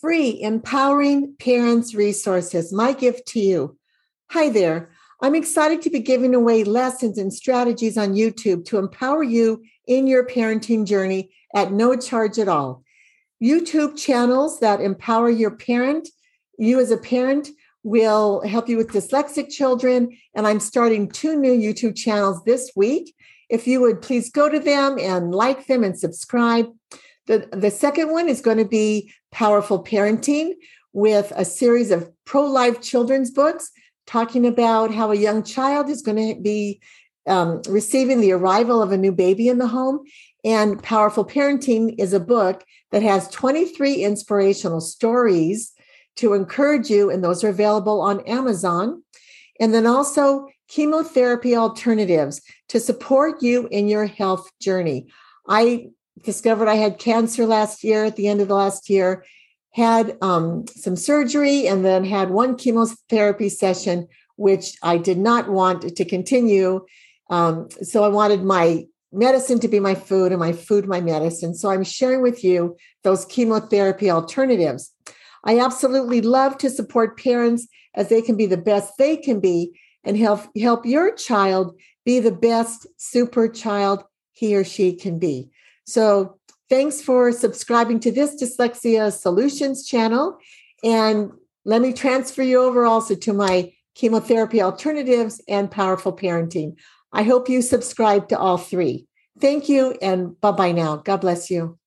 free empowering parents resources, my gift to you. Hi there. I'm excited to be giving away lessons and strategies on YouTube to empower you in your parenting journey at no charge at all. YouTube channels that empower your parent, you as a parent, will help you with dyslexic children. And I'm starting two new YouTube channels this week. If you would please go to them and like them and subscribe. The, the second one is going to be Powerful Parenting with a series of pro life children's books talking about how a young child is going to be um, receiving the arrival of a new baby in the home. And Powerful Parenting is a book that has 23 inspirational stories to encourage you, and those are available on Amazon. And then also chemotherapy alternatives to support you in your health journey. I discovered I had cancer last year at the end of the last year, had um, some surgery, and then had one chemotherapy session, which I did not want to continue. Um, so I wanted my medicine to be my food and my food my medicine. So I'm sharing with you those chemotherapy alternatives. I absolutely love to support parents as they can be the best they can be and help help your child be the best super child he or she can be. So, thanks for subscribing to this Dyslexia Solutions channel and let me transfer you over also to my chemotherapy alternatives and powerful parenting. I hope you subscribe to all three. Thank you and bye bye now. God bless you.